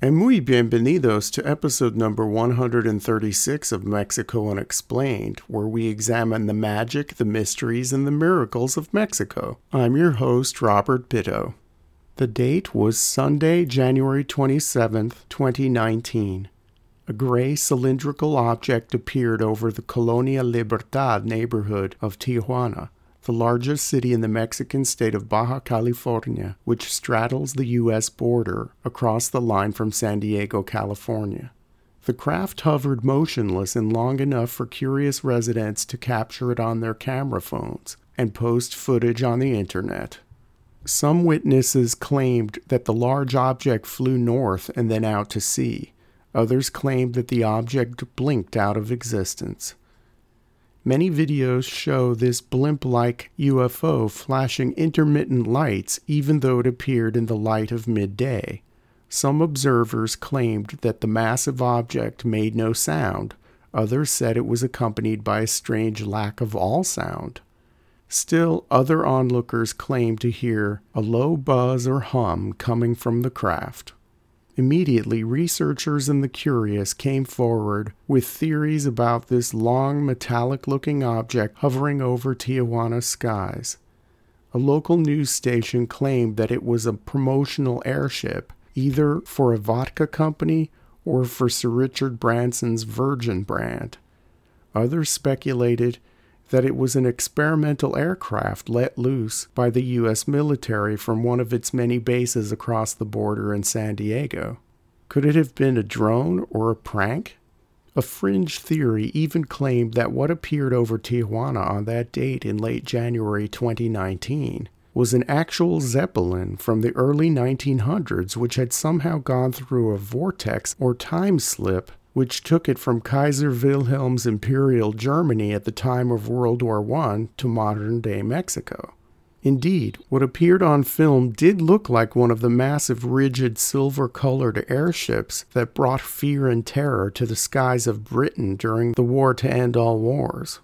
and muy bienvenidos to episode number 136 of Mexico Unexplained, where we examine the magic, the mysteries, and the miracles of Mexico. I'm your host, Robert Bitto. The date was Sunday, January 27th, 2019. A gray cylindrical object appeared over the Colonia Libertad neighborhood of Tijuana the largest city in the Mexican state of Baja California, which straddles the U.S. border across the line from San Diego, California. The craft hovered motionless and long enough for curious residents to capture it on their camera phones and post footage on the internet. Some witnesses claimed that the large object flew north and then out to sea. Others claimed that the object blinked out of existence. Many videos show this blimp like UFO flashing intermittent lights even though it appeared in the light of midday. Some observers claimed that the massive object made no sound, others said it was accompanied by a strange lack of all sound. Still, other onlookers claimed to hear a low buzz or hum coming from the craft. Immediately, researchers and the curious came forward with theories about this long metallic looking object hovering over Tijuana skies. A local news station claimed that it was a promotional airship, either for a vodka company or for Sir Richard Branson's Virgin brand. Others speculated that it was an experimental aircraft let loose by the U.S. military from one of its many bases across the border in San Diego. Could it have been a drone or a prank? A fringe theory even claimed that what appeared over Tijuana on that date in late January 2019 was an actual Zeppelin from the early 1900s which had somehow gone through a vortex or time slip which took it from Kaiser Wilhelm's Imperial Germany at the time of World War I to modern day Mexico. Indeed, what appeared on film did look like one of the massive, rigid, silver colored airships that brought fear and terror to the skies of Britain during the war to end all wars.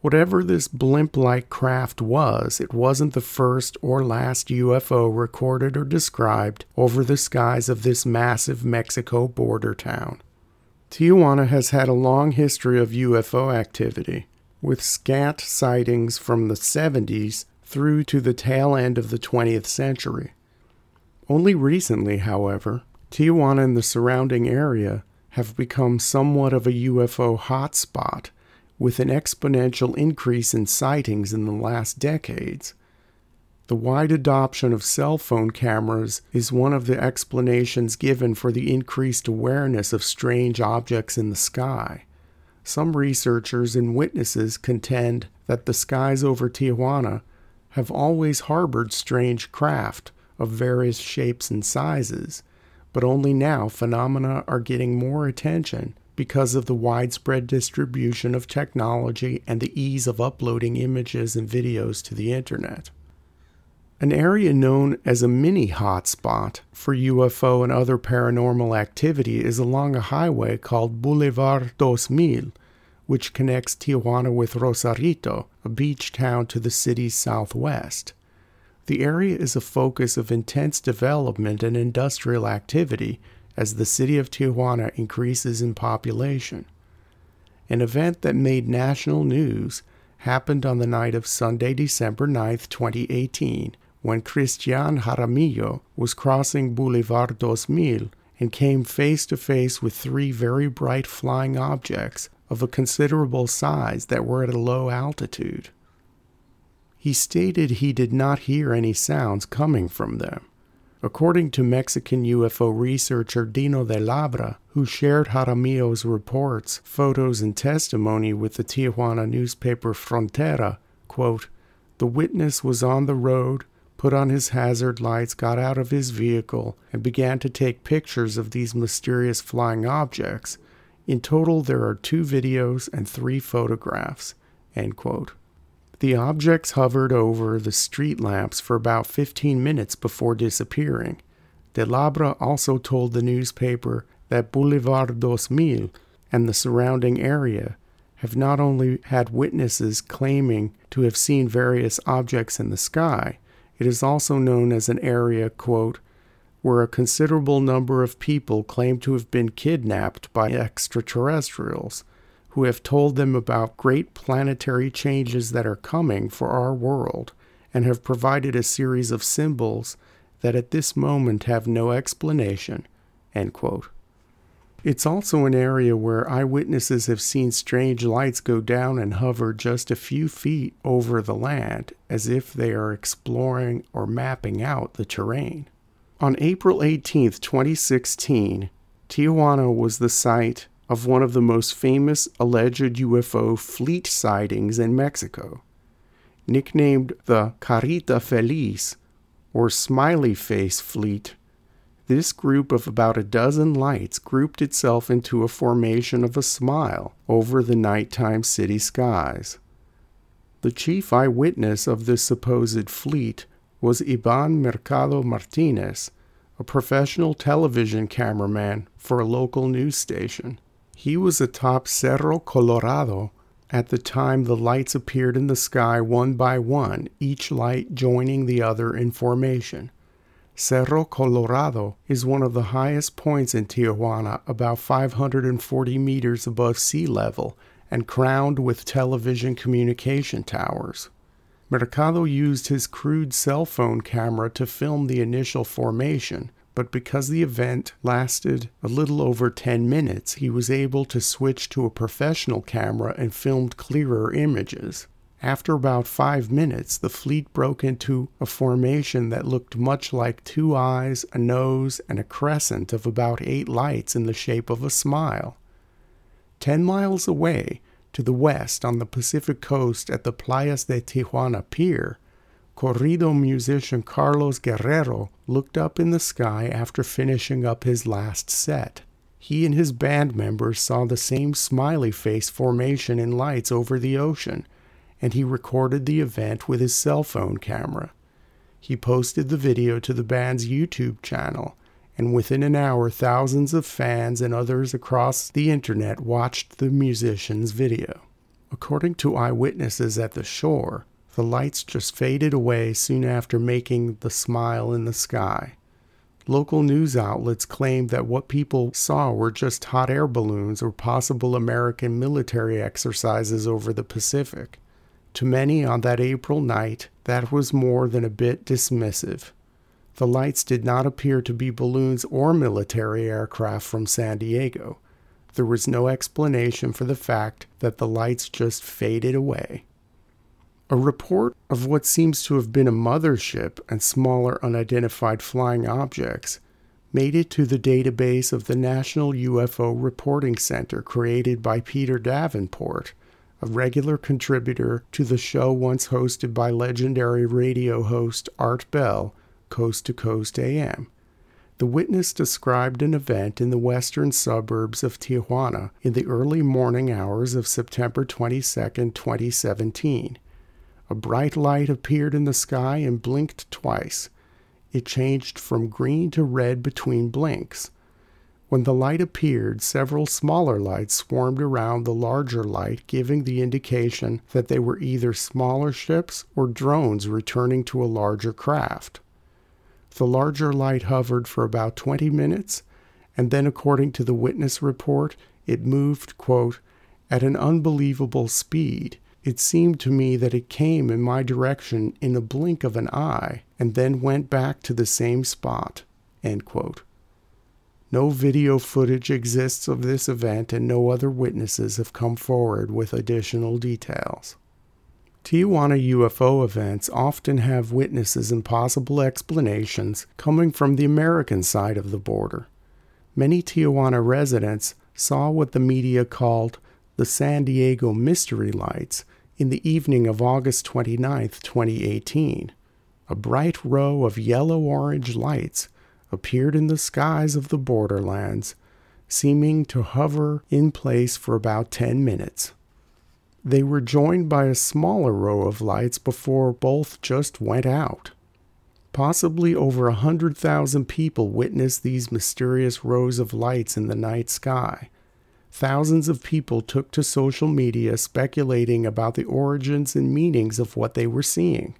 Whatever this blimp like craft was, it wasn't the first or last UFO recorded or described over the skies of this massive Mexico border town. Tijuana has had a long history of UFO activity, with scant sightings from the 70s through to the tail end of the 20th century. Only recently, however, Tijuana and the surrounding area have become somewhat of a UFO hotspot, with an exponential increase in sightings in the last decades. The wide adoption of cell phone cameras is one of the explanations given for the increased awareness of strange objects in the sky. Some researchers and witnesses contend that the skies over Tijuana have always harbored strange craft of various shapes and sizes, but only now phenomena are getting more attention because of the widespread distribution of technology and the ease of uploading images and videos to the internet. An area known as a mini hotspot for UFO and other paranormal activity is along a highway called Boulevard Mil, which connects Tijuana with Rosarito, a beach town to the city's southwest. The area is a focus of intense development and industrial activity as the city of Tijuana increases in population. An event that made national news happened on the night of Sunday, December 9, 2018, when Cristian Jaramillo was crossing Boulevard Dos Mil and came face to face with three very bright flying objects of a considerable size that were at a low altitude. He stated he did not hear any sounds coming from them. According to Mexican UFO researcher Dino de Labra, who shared Jaramillo's reports, photos, and testimony with the Tijuana newspaper Frontera, quote, the witness was on the road put on his hazard lights, got out of his vehicle, and began to take pictures of these mysterious flying objects. In total, there are two videos and three photographs. The objects hovered over the street lamps for about 15 minutes before disappearing. De Labra also told the newspaper that Boulevard dos Mil and the surrounding area have not only had witnesses claiming to have seen various objects in the sky, it is also known as an area, quote, where a considerable number of people claim to have been kidnapped by extraterrestrials who have told them about great planetary changes that are coming for our world and have provided a series of symbols that at this moment have no explanation. It's also an area where eyewitnesses have seen strange lights go down and hover just a few feet over the land as if they are exploring or mapping out the terrain. On April 18, 2016, Tijuana was the site of one of the most famous alleged UFO fleet sightings in Mexico. Nicknamed the Carita Feliz, or Smiley Face Fleet, this group of about a dozen lights grouped itself into a formation of a smile over the nighttime city skies. The chief eyewitness of this supposed fleet was Iban Mercado Martinez, a professional television cameraman for a local news station. He was atop Cerro Colorado at the time the lights appeared in the sky one by one, each light joining the other in formation. Cerro Colorado is one of the highest points in Tijuana, about 540 meters above sea level, and crowned with television communication towers. Mercado used his crude cell phone camera to film the initial formation, but because the event lasted a little over 10 minutes, he was able to switch to a professional camera and filmed clearer images. After about five minutes, the fleet broke into a formation that looked much like two eyes, a nose, and a crescent of about eight lights in the shape of a smile. Ten miles away, to the west on the Pacific coast at the Playas de Tijuana Pier, corrido musician Carlos Guerrero looked up in the sky after finishing up his last set. He and his band members saw the same smiley face formation in lights over the ocean, and he recorded the event with his cell phone camera. He posted the video to the band's YouTube channel, and within an hour, thousands of fans and others across the internet watched the musician's video. According to eyewitnesses at the shore, the lights just faded away soon after making the smile in the sky. Local news outlets claimed that what people saw were just hot air balloons or possible American military exercises over the Pacific. To many on that April night, that was more than a bit dismissive. The lights did not appear to be balloons or military aircraft from San Diego. There was no explanation for the fact that the lights just faded away. A report of what seems to have been a mothership and smaller unidentified flying objects made it to the database of the National UFO Reporting Center created by Peter Davenport, a regular contributor to the show once hosted by legendary radio host Art Bell, Coast to Coast AM. The witness described an event in the western suburbs of Tijuana in the early morning hours of September 22, 2017. A bright light appeared in the sky and blinked twice. It changed from green to red between blinks. When the light appeared, several smaller lights swarmed around the larger light, giving the indication that they were either smaller ships or drones returning to a larger craft. The larger light hovered for about 20 minutes, and then, according to the witness report, it moved, quote, at an unbelievable speed. It seemed to me that it came in my direction in a blink of an eye and then went back to the same spot. No video footage exists of this event, and no other witnesses have come forward with additional details. Tijuana UFO events often have witnesses and possible explanations coming from the American side of the border. Many Tijuana residents saw what the media called the San Diego Mystery Lights in the evening of August 29, 2018. A bright row of yellow orange lights appeared in the skies of the borderlands, seeming to hover in place for about 10 minutes. They were joined by a smaller row of lights before both just went out. Possibly over a hundred thousand people witnessed these mysterious rows of lights in the night sky. Thousands of people took to social media speculating about the origins and meanings of what they were seeing.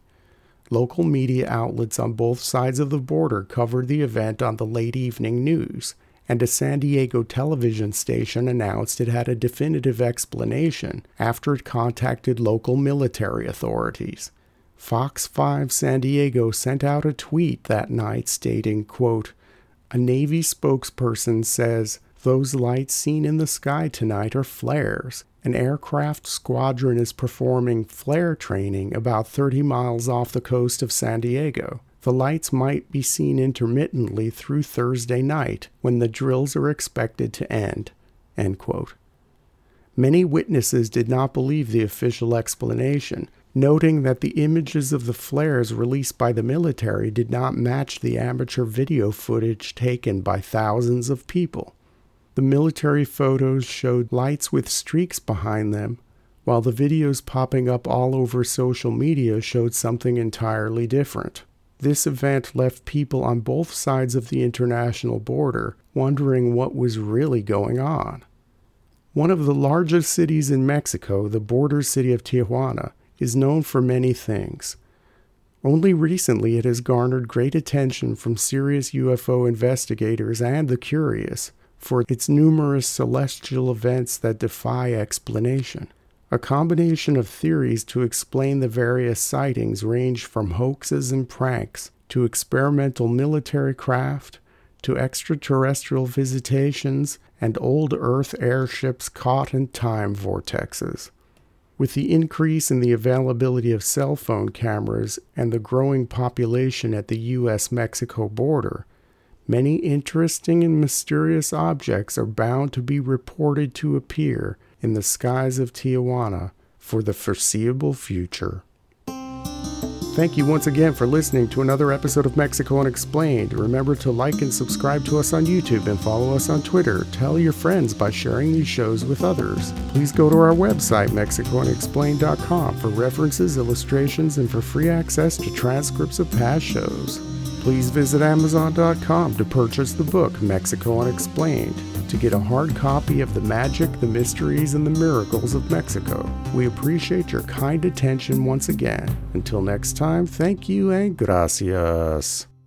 Local media outlets on both sides of the border covered the event on the late evening news, and a San Diego television station announced it had a definitive explanation after it contacted local military authorities. Fox 5 San Diego sent out a tweet that night stating, quote, A Navy spokesperson says those lights seen in the sky tonight are flares. An aircraft squadron is performing flare training about 30 miles off the coast of San Diego. The lights might be seen intermittently through Thursday night when the drills are expected to end. End. Many witnesses did not believe the official explanation, noting that the images of the flares released by the military did not match the amateur video footage taken by thousands of people. The military photos showed lights with streaks behind them, while the videos popping up all over social media showed something entirely different. This event left people on both sides of the international border wondering what was really going on. One of the largest cities in Mexico, the border city of Tijuana, is known for many things. Only recently it has garnered great attention from serious UFO investigators and the curious for its numerous celestial events that defy explanation. A combination of theories to explain the various sightings range from hoaxes and pranks to experimental military craft to extraterrestrial visitations and old Earth airships caught in time vortexes. With the increase in the availability of cell phone cameras and the growing population at the US Mexico border, many interesting and mysterious objects are bound to be reported to appear in the skies of Tijuana for the foreseeable future. Thank you once again for listening to another episode of Mexico Unexplained. Remember to like and subscribe to us on YouTube and follow us on Twitter. Tell your friends by sharing these shows with others. Please go to our website, MexicoUnexplained.com, for references, illustrations, and for free access to transcripts of past shows. Please visit Amazon.com to purchase the book Mexico Unexplained to get a hard copy of The Magic, the Mysteries, and the Miracles of Mexico. We appreciate your kind attention once again. Until next time, thank you and gracias.